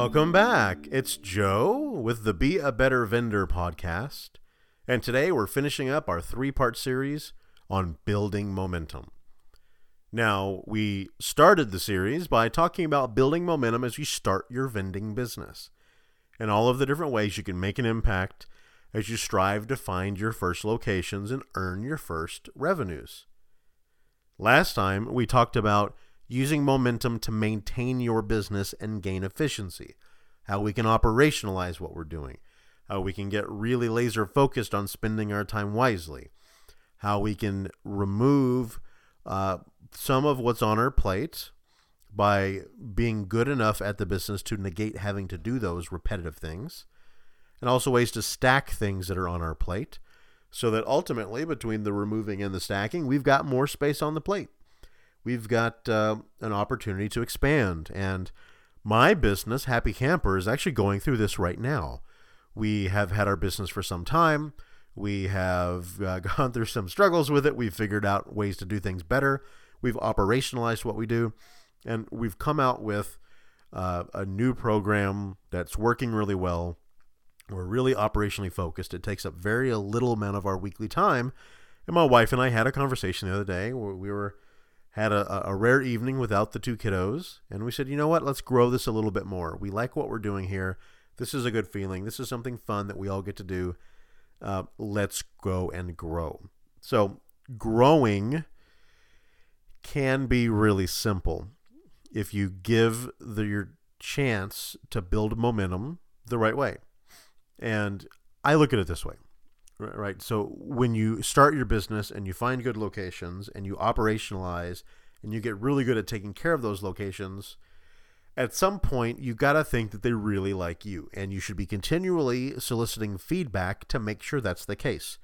Welcome back. It's Joe with the Be a Better Vendor podcast. And today we're finishing up our three part series on building momentum. Now, we started the series by talking about building momentum as you start your vending business and all of the different ways you can make an impact as you strive to find your first locations and earn your first revenues. Last time, we talked about using momentum to maintain your business and gain efficiency, how we can operationalize what we're doing, how we can get really laser focused on spending our time wisely, how we can remove uh, some of what's on our plate by being good enough at the business to negate having to do those repetitive things, and also ways to stack things that are on our plate so that ultimately, between the removing and the stacking, we've got more space on the plate. We've got uh, an opportunity to expand. And my business, Happy Camper, is actually going through this right now. We have had our business for some time. We have uh, gone through some struggles with it. We've figured out ways to do things better. We've operationalized what we do. And we've come out with uh, a new program that's working really well. We're really operationally focused. It takes up very little amount of our weekly time. And my wife and I had a conversation the other day where we were had a, a rare evening without the two kiddos, and we said, you know what, let's grow this a little bit more. We like what we're doing here. This is a good feeling. This is something fun that we all get to do. Uh, let's go and grow. So, growing can be really simple if you give the, your chance to build momentum the right way. And I look at it this way, right? So when you start your business and you find good locations and you operationalize and you get really good at taking care of those locations, at some point you got to think that they really like you and you should be continually soliciting feedback to make sure that's the case.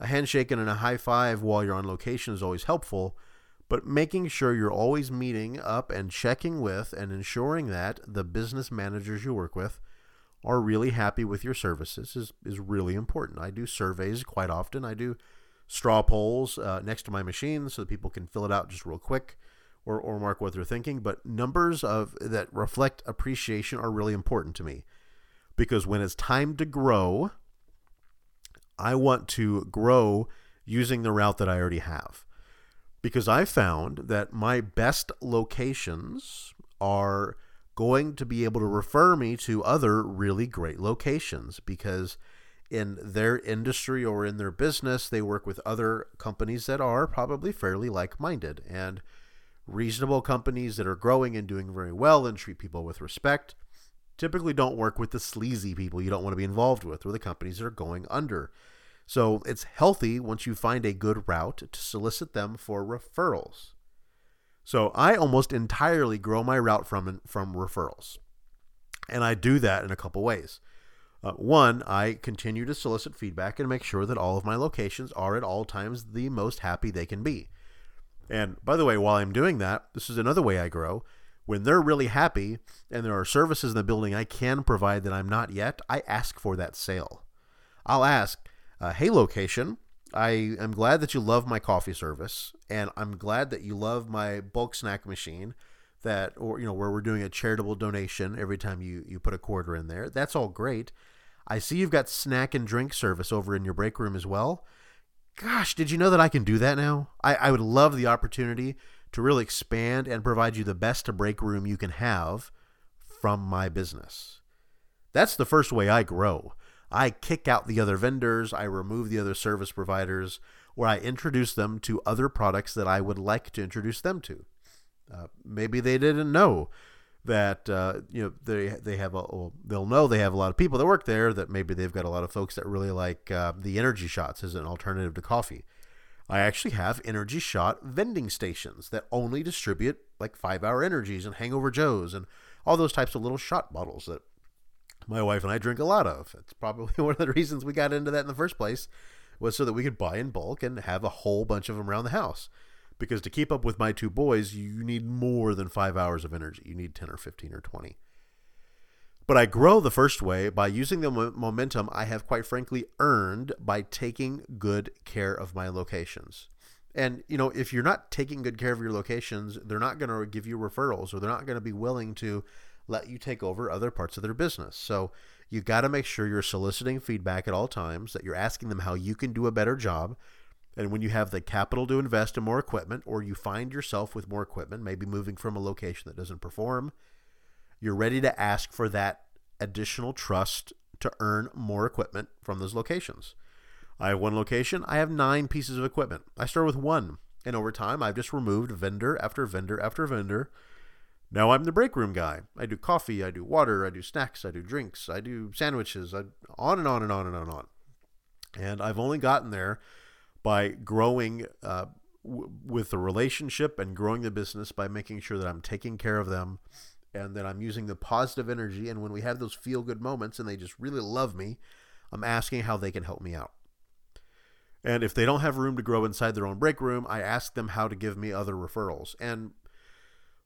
A handshake and a high five while you're on location is always helpful, but making sure you're always meeting up and checking with and ensuring that the business managers you work with are really happy with your services is, is really important. I do surveys quite often. I do straw polls uh, next to my machine so that people can fill it out just real quick or, or mark what they're thinking. But numbers of that reflect appreciation are really important to me because when it's time to grow, I want to grow using the route that I already have. Because I found that my best locations are going to be able to refer me to other really great locations because in their industry or in their business, they work with other companies that are probably fairly like minded and reasonable companies that are growing and doing very well and treat people with respect. Typically, don't work with the sleazy people you don't want to be involved with or the companies that are going under. So, it's healthy once you find a good route to solicit them for referrals. So I almost entirely grow my route from from referrals, and I do that in a couple ways. Uh, one, I continue to solicit feedback and make sure that all of my locations are at all times the most happy they can be. And by the way, while I'm doing that, this is another way I grow. When they're really happy and there are services in the building I can provide that I'm not yet, I ask for that sale. I'll ask, uh, hey, location, I am glad that you love my coffee service, and I'm glad that you love my bulk snack machine. That or you know where we're doing a charitable donation every time you you put a quarter in there. That's all great. I see you've got snack and drink service over in your break room as well. Gosh, did you know that I can do that now? I, I would love the opportunity to really expand and provide you the best break room you can have from my business. That's the first way I grow. I kick out the other vendors, I remove the other service providers, or I introduce them to other products that I would like to introduce them to. Uh, maybe they didn't know that uh, you know they they have a well, they'll know they have a lot of people that work there that maybe they've got a lot of folks that really like uh, the energy shots as an alternative to coffee. I actually have energy shot vending stations that only distribute like five hour energies and Hangover Joe's and all those types of little shot bottles that my wife and I drink a lot of. It's probably one of the reasons we got into that in the first place was so that we could buy in bulk and have a whole bunch of them around the house. Because to keep up with my two boys, you need more than five hours of energy. You need 10 or 15 or 20. But I grow the first way by using the momentum I have, quite frankly, earned by taking good care of my locations. And, you know, if you're not taking good care of your locations, they're not going to give you referrals or they're not going to be willing to let you take over other parts of their business. So you got to make sure you're soliciting feedback at all times, that you're asking them how you can do a better job. And when you have the capital to invest in more equipment, or you find yourself with more equipment, maybe moving from a location that doesn't perform, you're ready to ask for that additional trust to earn more equipment from those locations. I have one location, I have nine pieces of equipment. I start with one, and over time, I've just removed vendor after vendor after vendor. Now I'm the break room guy. I do coffee, I do water, I do snacks, I do drinks, I do sandwiches, I, on and on and on and on and on. And I've only gotten there by growing uh, w- with the relationship and growing the business by making sure that I'm taking care of them and that I'm using the positive energy. And when we have those feel good moments and they just really love me, I'm asking how they can help me out. And if they don't have room to grow inside their own break room, I ask them how to give me other referrals. And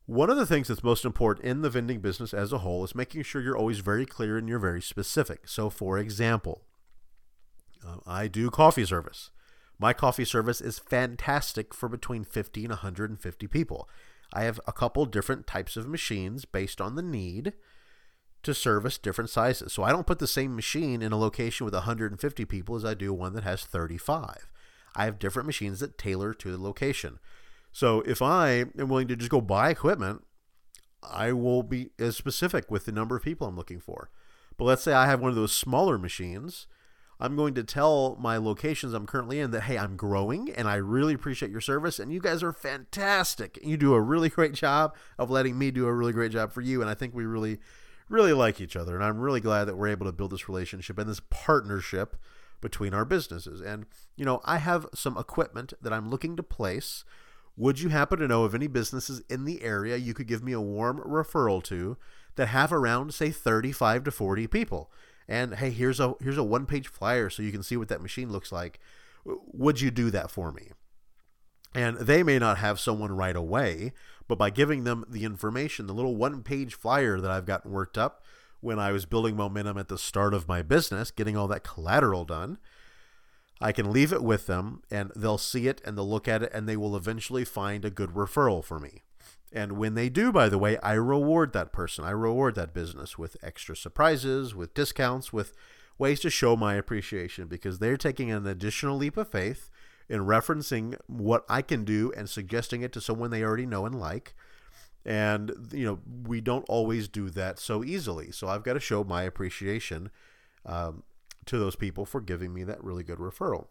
one of the things that's most important in the vending business as a whole is making sure you're always very clear and you're very specific. So, for example, uh, I do coffee service. My coffee service is fantastic for between 50 and 150 people. I have a couple different types of machines based on the need to service different sizes. So I don't put the same machine in a location with 150 people as I do one that has 35. I have different machines that tailor to the location. So if I am willing to just go buy equipment, I will be as specific with the number of people I'm looking for. But let's say I have one of those smaller machines I'm going to tell my locations I'm currently in that, hey, I'm growing and I really appreciate your service and you guys are fantastic. You do a really great job of letting me do a really great job for you. And I think we really, really like each other. And I'm really glad that we're able to build this relationship and this partnership between our businesses. And, you know, I have some equipment that I'm looking to place. Would you happen to know of any businesses in the area you could give me a warm referral to that have around, say, 35 to 40 people? and hey, here's a here's a one page flyer so you can see what that machine looks like. Would you do that for me? And they may not have someone right away, but by giving them the information, the little one page flyer that I've gotten worked up when I was building momentum at the start of my business, getting all that collateral done, I can leave it with them and they'll see it and they'll look at it and they will eventually find a good referral for me. And when they do, by the way, I reward that person. I reward that business with extra surprises, with discounts, with ways to show my appreciation because they're taking an additional leap of faith in referencing what I can do and suggesting it to someone they already know and like. And, you know, we don't always do that so easily. So I've got to show my appreciation um, to those people for giving me that really good referral.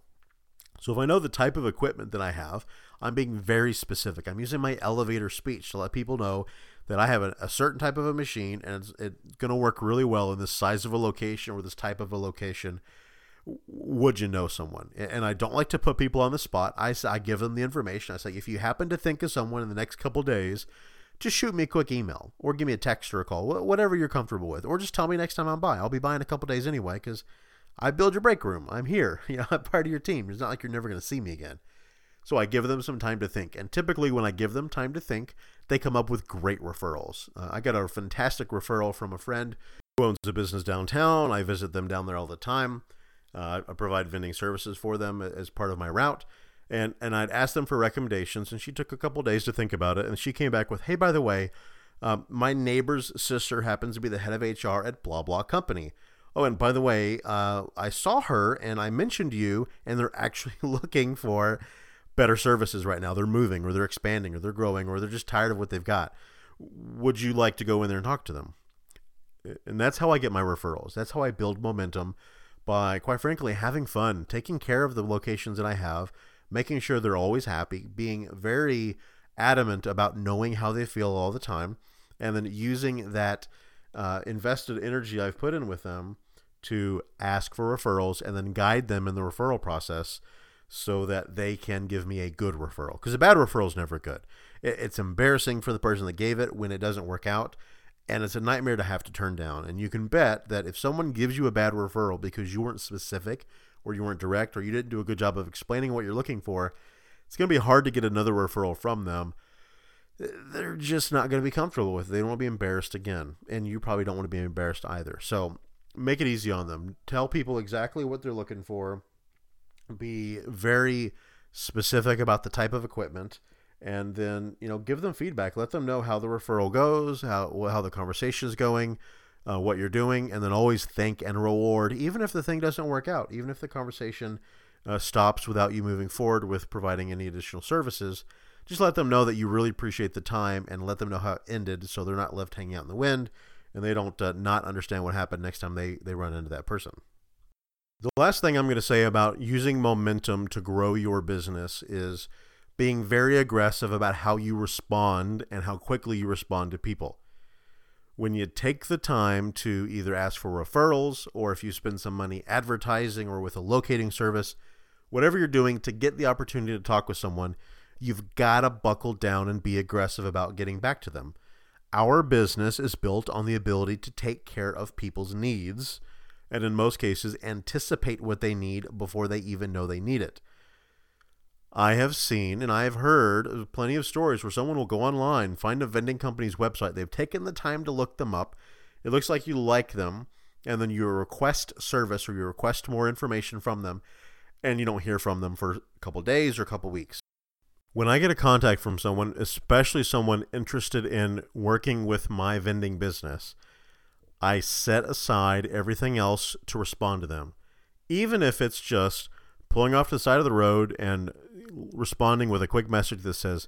So if I know the type of equipment that I have, I'm being very specific. I'm using my elevator speech to let people know that I have a, a certain type of a machine and it's, it's going to work really well in this size of a location or this type of a location. Would you know someone? And I don't like to put people on the spot. I, I give them the information. I say, if you happen to think of someone in the next couple days, just shoot me a quick email or give me a text or a call, whatever you're comfortable with, or just tell me next time I'm by. I'll be by in a couple days anyway because I build your break room. I'm here. You know, I'm part of your team. It's not like you're never going to see me again. So I give them some time to think. And typically, when I give them time to think, they come up with great referrals. Uh, I got a fantastic referral from a friend who owns a business downtown. I visit them down there all the time. Uh, I provide vending services for them as part of my route. And, and I'd ask them for recommendations, and she took a couple days to think about it. And she came back with, hey, by the way, um, my neighbor's sister happens to be the head of HR at blah blah company. Oh, and by the way, uh, I saw her and I mentioned you, and they're actually looking for better services right now. They're moving, or they're expanding, or they're growing, or they're just tired of what they've got. Would you like to go in there and talk to them? And that's how I get my referrals. That's how I build momentum by, quite frankly, having fun, taking care of the locations that I have, making sure they're always happy, being very adamant about knowing how they feel all the time, and then using that uh, invested energy I've put in with them to ask for referrals and then guide them in the referral process so that they can give me a good referral. Because a bad referral is never good. It's embarrassing for the person that gave it when it doesn't work out, and it's a nightmare to have to turn down. And you can bet that if someone gives you a bad referral because you weren't specific or you weren't direct or you didn't do a good job of explaining what you're looking for, it's going to be hard to get another referral from them. They're just not going to be comfortable with it. They don't want to be embarrassed again. And you probably don't want to be embarrassed either. So make it easy on them. Tell people exactly what they're looking for. Be very specific about the type of equipment and then you know give them feedback let them know how the referral goes how how the conversation is going uh, what you're doing and then always thank and reward even if the thing doesn't work out even if the conversation uh, stops without you moving forward with providing any additional services just let them know that you really appreciate the time and let them know how it ended so they're not left hanging out in the wind and they don't uh, not understand what happened next time they, they run into that person the last thing i'm going to say about using momentum to grow your business is being very aggressive about how you respond and how quickly you respond to people. When you take the time to either ask for referrals or if you spend some money advertising or with a locating service, whatever you're doing to get the opportunity to talk with someone, you've got to buckle down and be aggressive about getting back to them. Our business is built on the ability to take care of people's needs and, in most cases, anticipate what they need before they even know they need it. I have seen and I have heard plenty of stories where someone will go online, find a vending company's website. They've taken the time to look them up. It looks like you like them, and then you request service or you request more information from them, and you don't hear from them for a couple days or a couple weeks. When I get a contact from someone, especially someone interested in working with my vending business, I set aside everything else to respond to them. Even if it's just pulling off to the side of the road and responding with a quick message that says,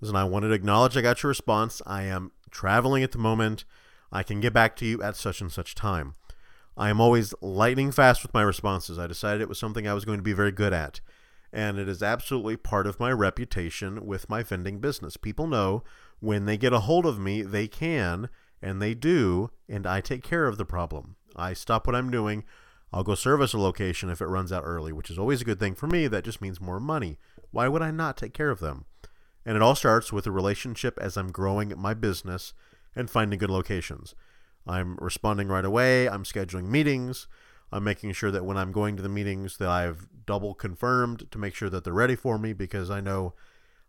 Listen, I wanted to acknowledge I got your response. I am traveling at the moment. I can get back to you at such and such time. I am always lightning fast with my responses. I decided it was something I was going to be very good at. And it is absolutely part of my reputation with my vending business. People know when they get a hold of me, they can, and they do, and I take care of the problem. I stop what I'm doing. I'll go service a location if it runs out early, which is always a good thing for me. That just means more money. Why would I not take care of them? And it all starts with a relationship as I'm growing my business and finding good locations. I'm responding right away. I'm scheduling meetings. I'm making sure that when I'm going to the meetings that I've double confirmed to make sure that they're ready for me because I know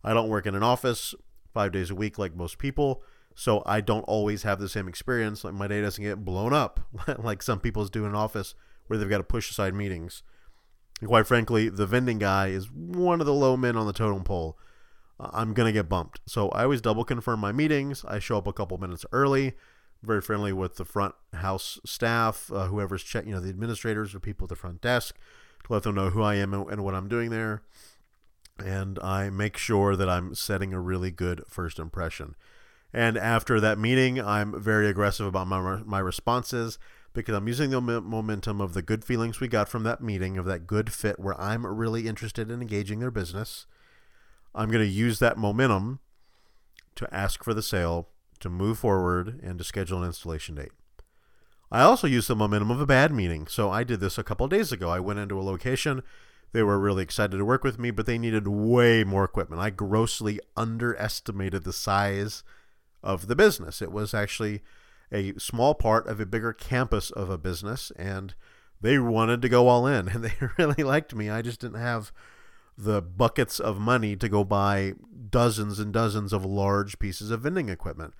I don't work in an office 5 days a week like most people. So I don't always have the same experience. Like my day doesn't get blown up like some people's do in an office where they've got to push aside meetings. And quite frankly, the vending guy is one of the low men on the totem pole. I'm going to get bumped. So I always double confirm my meetings. I show up a couple minutes early, very friendly with the front house staff, uh, whoever's check, you know, the administrators or people at the front desk to let them know who I am and what I'm doing there. And I make sure that I'm setting a really good first impression. And after that meeting, I'm very aggressive about my, my responses because I'm using the momentum of the good feelings we got from that meeting, of that good fit where I'm really interested in engaging their business. I'm going to use that momentum to ask for the sale, to move forward, and to schedule an installation date. I also use the momentum of a bad meeting. So I did this a couple days ago. I went into a location. They were really excited to work with me, but they needed way more equipment. I grossly underestimated the size of the business. It was actually a small part of a bigger campus of a business, and they wanted to go all in, and they really liked me. I just didn't have the buckets of money to go buy dozens and dozens of large pieces of vending equipment.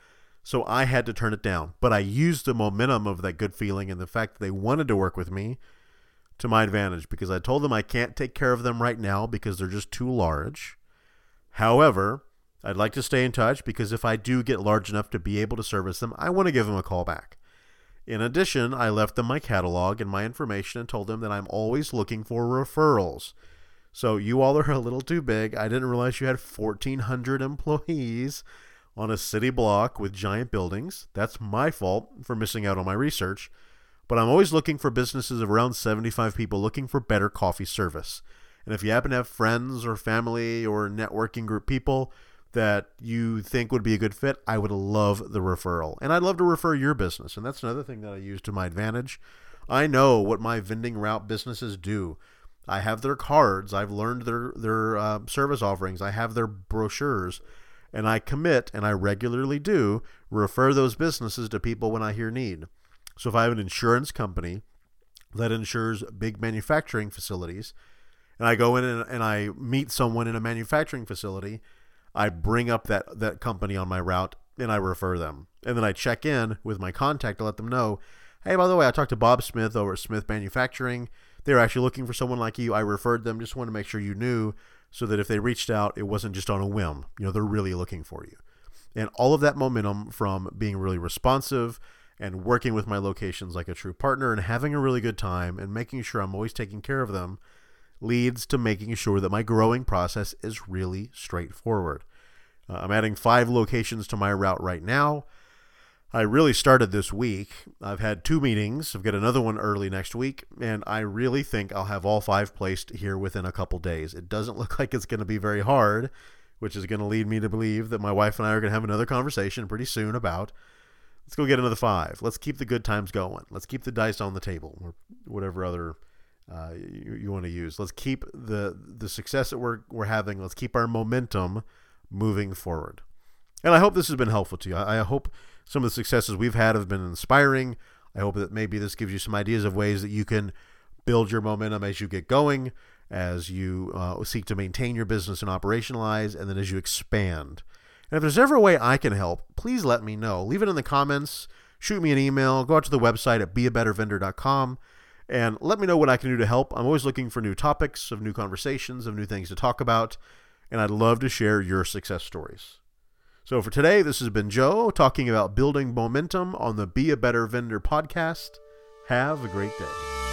So I had to turn it down. But I used the momentum of that good feeling and the fact that they wanted to work with me to my advantage because I told them I can't take care of them right now because they're just too large. However, I'd like to stay in touch because if I do get large enough to be able to service them, I want to give them a call back. In addition, I left them my catalog and my information and told them that I'm always looking for referrals. So you all are a little too big. I didn't realize you had 1,400 employees on a city block with giant buildings. That's my fault for missing out on my research. But I'm always looking for businesses of around 75 people looking for better coffee service. And if you happen to have friends or family or networking group people that you think would be a good fit, I would love the referral. And I'd love to refer your business. And that's another thing that I use to my advantage. I know what my vending route businesses do. I have their cards. I've learned their their uh, service offerings. I have their brochures, and I commit and I regularly do refer those businesses to people when I hear need. So if I have an insurance company that insures big manufacturing facilities, and I go in and, and I meet someone in a manufacturing facility I bring up that that company on my route and I refer them. And then I check in with my contact to let them know, hey, by the way, I talked to Bob Smith over at Smith Manufacturing. They're actually looking for someone like you. I referred them. Just want to make sure you knew so that if they reached out, it wasn't just on a whim. You know, they're really looking for you. And all of that momentum from being really responsive and working with my locations like a true partner and having a really good time and making sure I'm always taking care of them leads to making sure that my growing process is really straightforward. Uh, I'm adding five locations to my route right now. I really started this week. I've had two meetings. I've got another one early next week, and I really think I'll have all five placed here within a couple days. It doesn't look like it's going to be very hard, which is going to lead me to believe that my wife and I are going to have another conversation pretty soon about let's go get another five. Let's keep the good times going. Let's keep the dice on the table, or whatever other uh, you, you want to use. Let's keep the the success that we're we're having. Let's keep our momentum moving forward. And I hope this has been helpful to you. I, I hope some of the successes we've had have been inspiring. I hope that maybe this gives you some ideas of ways that you can build your momentum as you get going, as you uh, seek to maintain your business and operationalize, and then as you expand. And if there's ever a way I can help, please let me know. Leave it in the comments, shoot me an email, go out to the website at beabettervendor.com, and let me know what I can do to help. I'm always looking for new topics, of new conversations, of new things to talk about, and I'd love to share your success stories. So for today, this has been Joe talking about building momentum on the Be a Better Vendor podcast. Have a great day.